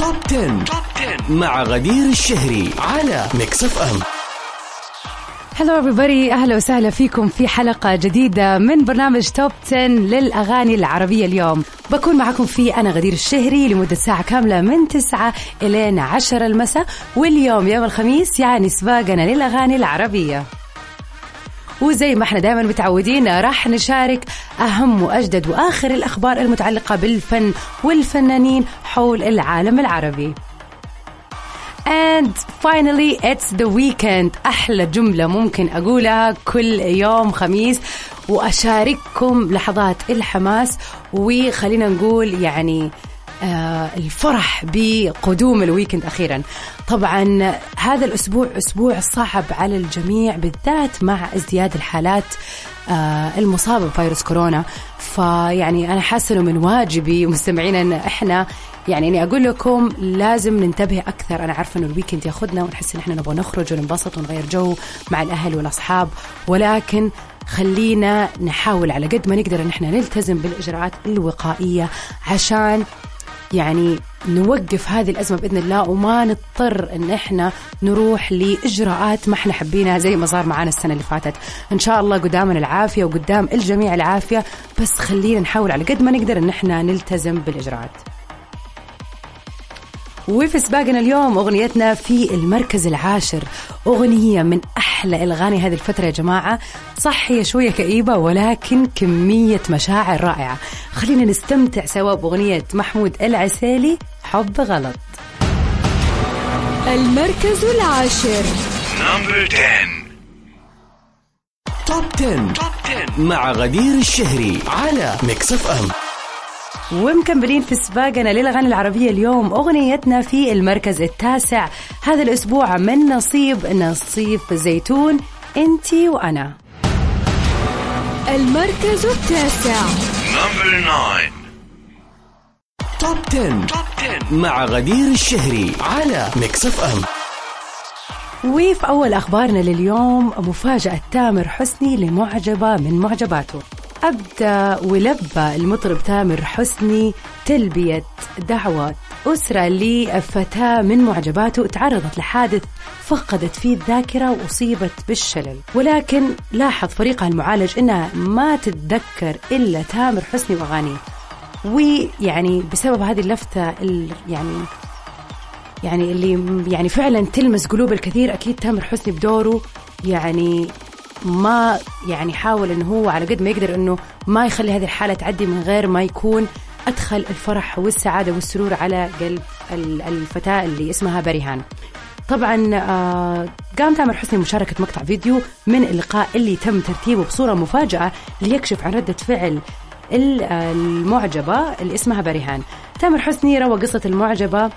Top 10. Top 10 مع غدير الشهري على Mix FM hello everybody. أهلا وسهلا فيكم في حلقة جديدة من برنامج Top 10 للأغاني العربية اليوم. بكون معكم في أنا غدير الشهري لمدة ساعة كاملة من 9 الين 10 المساء واليوم يوم الخميس يعني سباقنا للأغاني العربية. وزي ما إحنا دائما متعودين راح نشارك أهم وأجدد وآخر الأخبار المتعلقة بالفن والفنانين حول العالم العربي. And finally it's the weekend. أحلى جملة ممكن أقولها كل يوم خميس. وأشارككم لحظات الحماس. وخلينا نقول يعني الفرح بقدوم الويكند أخيرا. طبعا هذا الأسبوع أسبوع صعب على الجميع بالذات مع ازدياد الحالات آه المصابة بفيروس كورونا. فيعني أنا حاسة أنه من واجبي مستمعينا أن إحنا يعني إني أقول لكم لازم ننتبه أكثر. أنا عارفة إنه الويكند ياخذنا ونحس إن إحنا نبغى نخرج وننبسط ونغير جو مع الأهل والأصحاب. ولكن خلينا نحاول على قد ما نقدر إن إحنا نلتزم بالإجراءات الوقائية عشان يعني نوقف هذه الأزمة بإذن الله وما نضطر إن إحنا نروح لإجراءات ما إحنا حابينها زي ما صار معانا السنة اللي فاتت. إن شاء الله قدامنا العافية وقدام الجميع العافية بس خلينا نحاول على قد ما نقدر إن إحنا نلتزم بالإجراءات. وفي سباقنا اليوم أغنيتنا في المركز العاشر. أغنية من أحلى الاغاني هذه الفترة يا جماعة. صح هي شوية كئيبة ولكن كمية مشاعر رائعة. خلينا نستمتع سوا بأغنية محمود العسيلي حب غلط. المركز العاشر. Number 10 Top 10. Top 10 مع غدير الشهري على Mix FM ومكملين في سباقنا للأغاني العربية اليوم أغنيتنا في المركز التاسع. هذا الأسبوع من نصيب نصيب زيتون انتي وأنا. المركز التاسع. Number 9 Top 10. Top 10 مع غدير الشهري على Mix FM وفي أول أخبارنا لليوم مفاجأة تامر حسني لمعجبة من معجباته. أبدأ ولبى المطرب تامر حسني تلبية دعوة أسرة لفتاة من معجباته تعرضت لحادث فقدت فيه الذاكرة وأصيبت بالشلل. ولكن لاحظ فريقها المعالج أنها ما تتذكر إلا تامر حسني وأغانيه. ويعني بسبب هذه اللفتة ال- يعني يعني اللي يعني فعلا تلمس قلوب الكثير أكيد تامر حسني بدوره يعني ما يعني حاول إنه هو على قد ما يقدر إنه ما يخلي هذه الحالة تعدي من غير ما يكون أدخل الفرح والسعادة والسرور على قلب ال- الفتاة اللي اسمها بريهان. طبعا آه، قام تامر حسني مشاركة مقطع فيديو من اللقاء اللي تم ترتيبه بصورة مفاجئة ليكشف عن ردة فعل ال- المعجبة اللي اسمها بريهان تامر حسني روى قصة المعجبة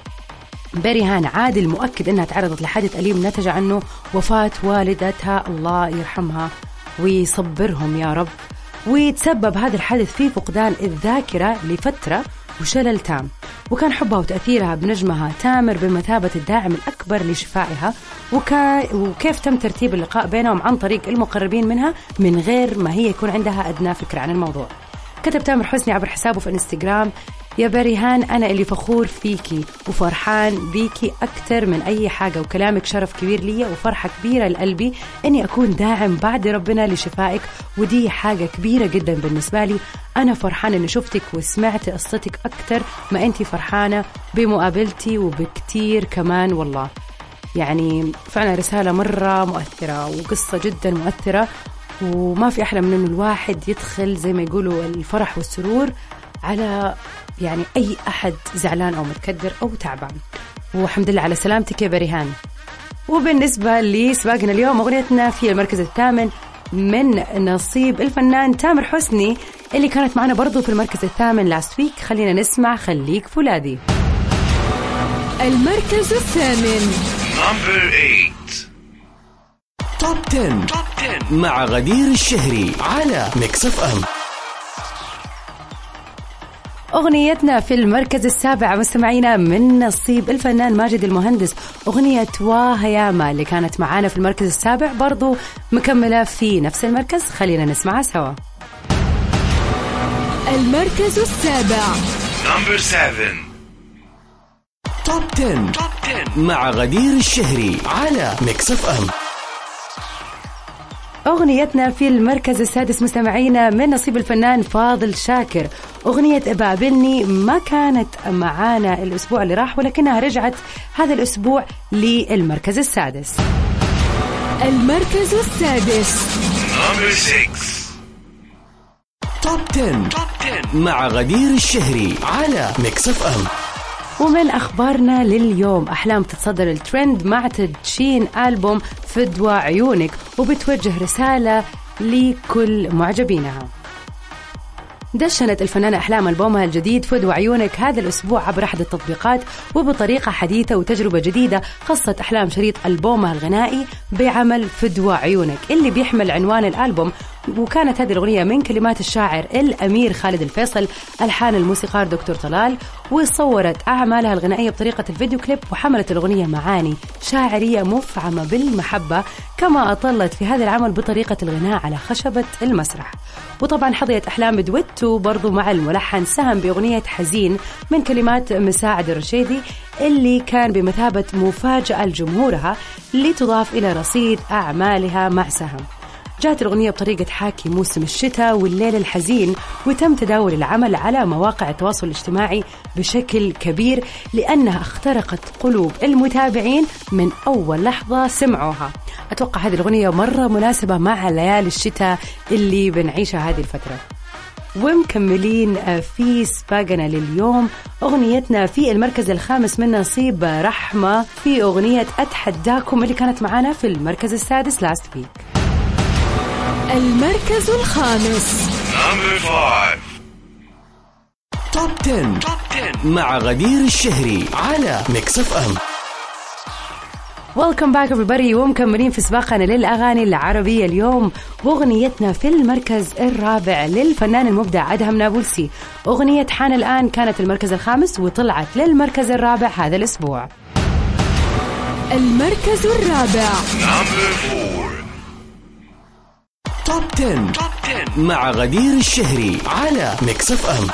بريهان عادل مؤكد أنها تعرضت لحادث أليم نتج عنه. وفاة والدتها الله يرحمها. ويصبرهم يا رب. وتسبب هذا الحدث في فقدان الذاكرة لفترة وشلل تام. وكان حبها وتأثيرها بنجمها تامر بمثابة الداعم الأكبر لشفائها. وكا وكيف تم ترتيب اللقاء بينهم عن طريق المقربين منها؟ من غير ما هي يكون عندها أدنى فكرة عن الموضوع. كتب تامر حسني عبر حسابه في انستغرام يا بريهان أنا اللي فخور فيكي وفرحان بيكي أكثر من أي حاجة وكلامك شرف كبير لي وفرحة كبيرة لقلبي إني أكون داعم بعد ربنا لشفائك ودي حاجة كبيرة جدا بالنسبة لي. أنا فرحان إني شفتك وسمعت قصتك أكثر ما أنت فرحانة بمقابلتي وبكتير كمان والله. يعني فعلا رسالة مرة مؤثرة وقصة جدا مؤثرة وما في أحلى من إنه الواحد يدخل زي ما يقولوا الفرح والسرور على يعني أي أحد زعلان أو متكدر أو تعبان. والحمد لله على سلامتك يا بريهان. وبالنسبة لسباقنا اليوم أغنيتنا في المركز الثامن من نصيب الفنان تامر حسني اللي كانت معنا برضو في المركز الثامن last week خلينا نسمع خليك فولاذي المركز الثامن. Number 8 Top 10. Top 10 مع غدير الشهري على Mix FM أغنيتنا في المركز السابع مستمعينا من نصيب الفنان ماجد المهندس أغنية واهياما اللي كانت معانا في المركز السابع برضو مكملة في نفس المركز. خلينا نسمعها سوا. المركز السابع. Number 7 Top 10. Top 10 مع غدير الشهري على Mix FM أغنيتنا في المركز السادس مستمعينا من نصيب الفنان فاضل شاكر. أغنية بابلني ما كانت معانا الأسبوع اللي راح ولكنها رجعت هذا الأسبوع للمركز السادس. المركز السادس. Number 6 Top 10. Top 10 مع غدير الشهري على Mix FM ومن أخبارنا لليوم أحلام تتصدر الترند مع تدشين ألبوم فدوة عيونك وبتوجه رسالة لكل معجبينها. دشنت الفنانة أحلام ألبومها الجديد فدوة عيونك هذا الأسبوع عبر أحد التطبيقات وبطريقة حديثة وتجربة جديدة خصت أحلام شريط ألبومها الغنائي بعمل فدوى عيونك اللي بيحمل عنوان الألبوم وكانت هذه الأغنية من كلمات الشاعر الأمير خالد الفيصل ألحان الموسيقار دكتور طلال وصورت أعمالها الغنائية بطريقة الفيديو كليب وحملت الأغنية معاني شاعرية مفعمة بالمحبة كما أطلت في هذا العمل بطريقة الغناء على خشبة المسرح. وطبعا حظيت أحلام بدويتو برضو مع الملحن سهم بأغنية حزين من كلمات مساعد الرشيدي اللي كان بمثابة مفاجأة لجمهورها لتضاف إلى رصيد أعمالها مع سهم جاءت الأغنية بطريقة حاكي موسم الشتاء والليل الحزين وتم تداول العمل على مواقع التواصل الاجتماعي بشكل كبير لأنها اخترقت قلوب المتابعين من أول لحظة سمعوها. أتوقع هذه الأغنية مرة مناسبة مع ليالي الشتاء اللي بنعيشها هذه الفترة. ومكملين في سباقنا لليوم. أغنيتنا في المركز الخامس من نصيب رحمة في أغنية أتحداكم اللي كانت معانا في المركز السادس last week المركز الخامس. Number 5 Top 10. Top 10 مع غدير الشهري على Mix FM welcome back everybody. ومكملين في سباقنا للأغاني العربية اليوم. واغنيتنا في المركز الرابع للفنان المبدع ادهم نابلسي. أغنية حان الآن كانت المركز الخامس وطلعت للمركز الرابع هذا الأسبوع. المركز الرابع. Number 4 Top 10. Top 10 مع غدير الشهري على Mix FM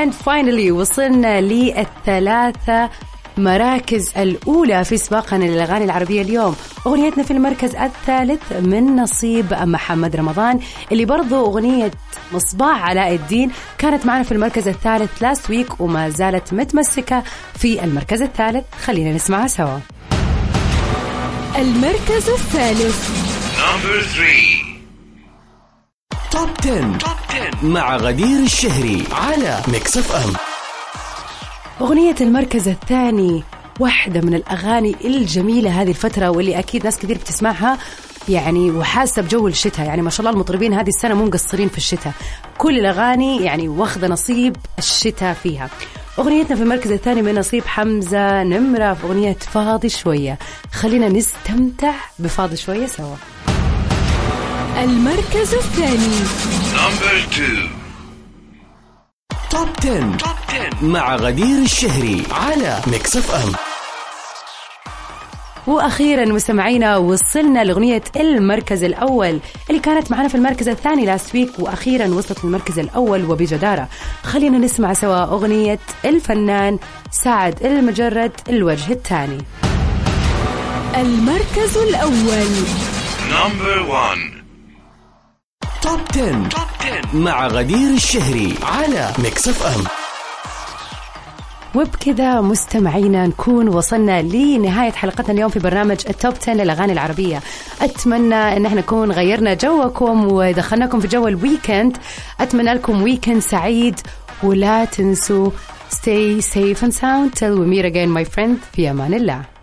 and finally وصلنا للثلاثة مراكز الأولى في سباقنا للأغاني العربية اليوم. أغنيتنا في المركز الثالث من نصيب محمد رمضان اللي برضو أغنية مصباح علاء الدين كانت معنا في المركز الثالث last week وما زالت متمسكة في المركز الثالث. خلينا نسمعها سوا. المركز الثالث. Number 3 top 10. Top 10 مع غدير الشهري على Mix FM أغنية المركز الثاني واحدة من الأغاني الجميلة هذه الفترة واللي أكيد ناس كثير بتسمعها يعني وحاسة بجو الشتاء. يعني ما شاء الله المطربين هذه السنة مو مقصرين في الشتاء. كل الأغاني يعني واخذة نصيب الشتاء فيها. أغنيتنا في المركز الثاني من نصيب حمزة نمرة في أغنية فاضي شوية. خلينا نستمتع بفاضي شوية سوا. المركز الثاني. Number 2 Top 10. Top 10 مع غدير الشهري على Mix FM وأخيرا مستمعينا وصلنا لأغنية المركز الأول اللي كانت معنا في المركز الثاني last week وأخيرا وصلت للمركز الأول وبجدارة. خلينا نسمع سوا أغنية الفنان سعد لمجرد الوجه الثاني. المركز الأول. Number 1 Top 10. Top 10 مع غدير الشهري على Mix FM وبكذا مستمعينا نكون وصلنا لنهاية حلقتنا اليوم في برنامج ال top 10 للأغاني العربية. أتمنى أن إحنا نكون غيرنا جوكم ودخلناكم في جو ال weekend أتمنى لكم weekend سعيد ولا تنسوا stay safe and sound. Till we meet again my friend. في أمان الله.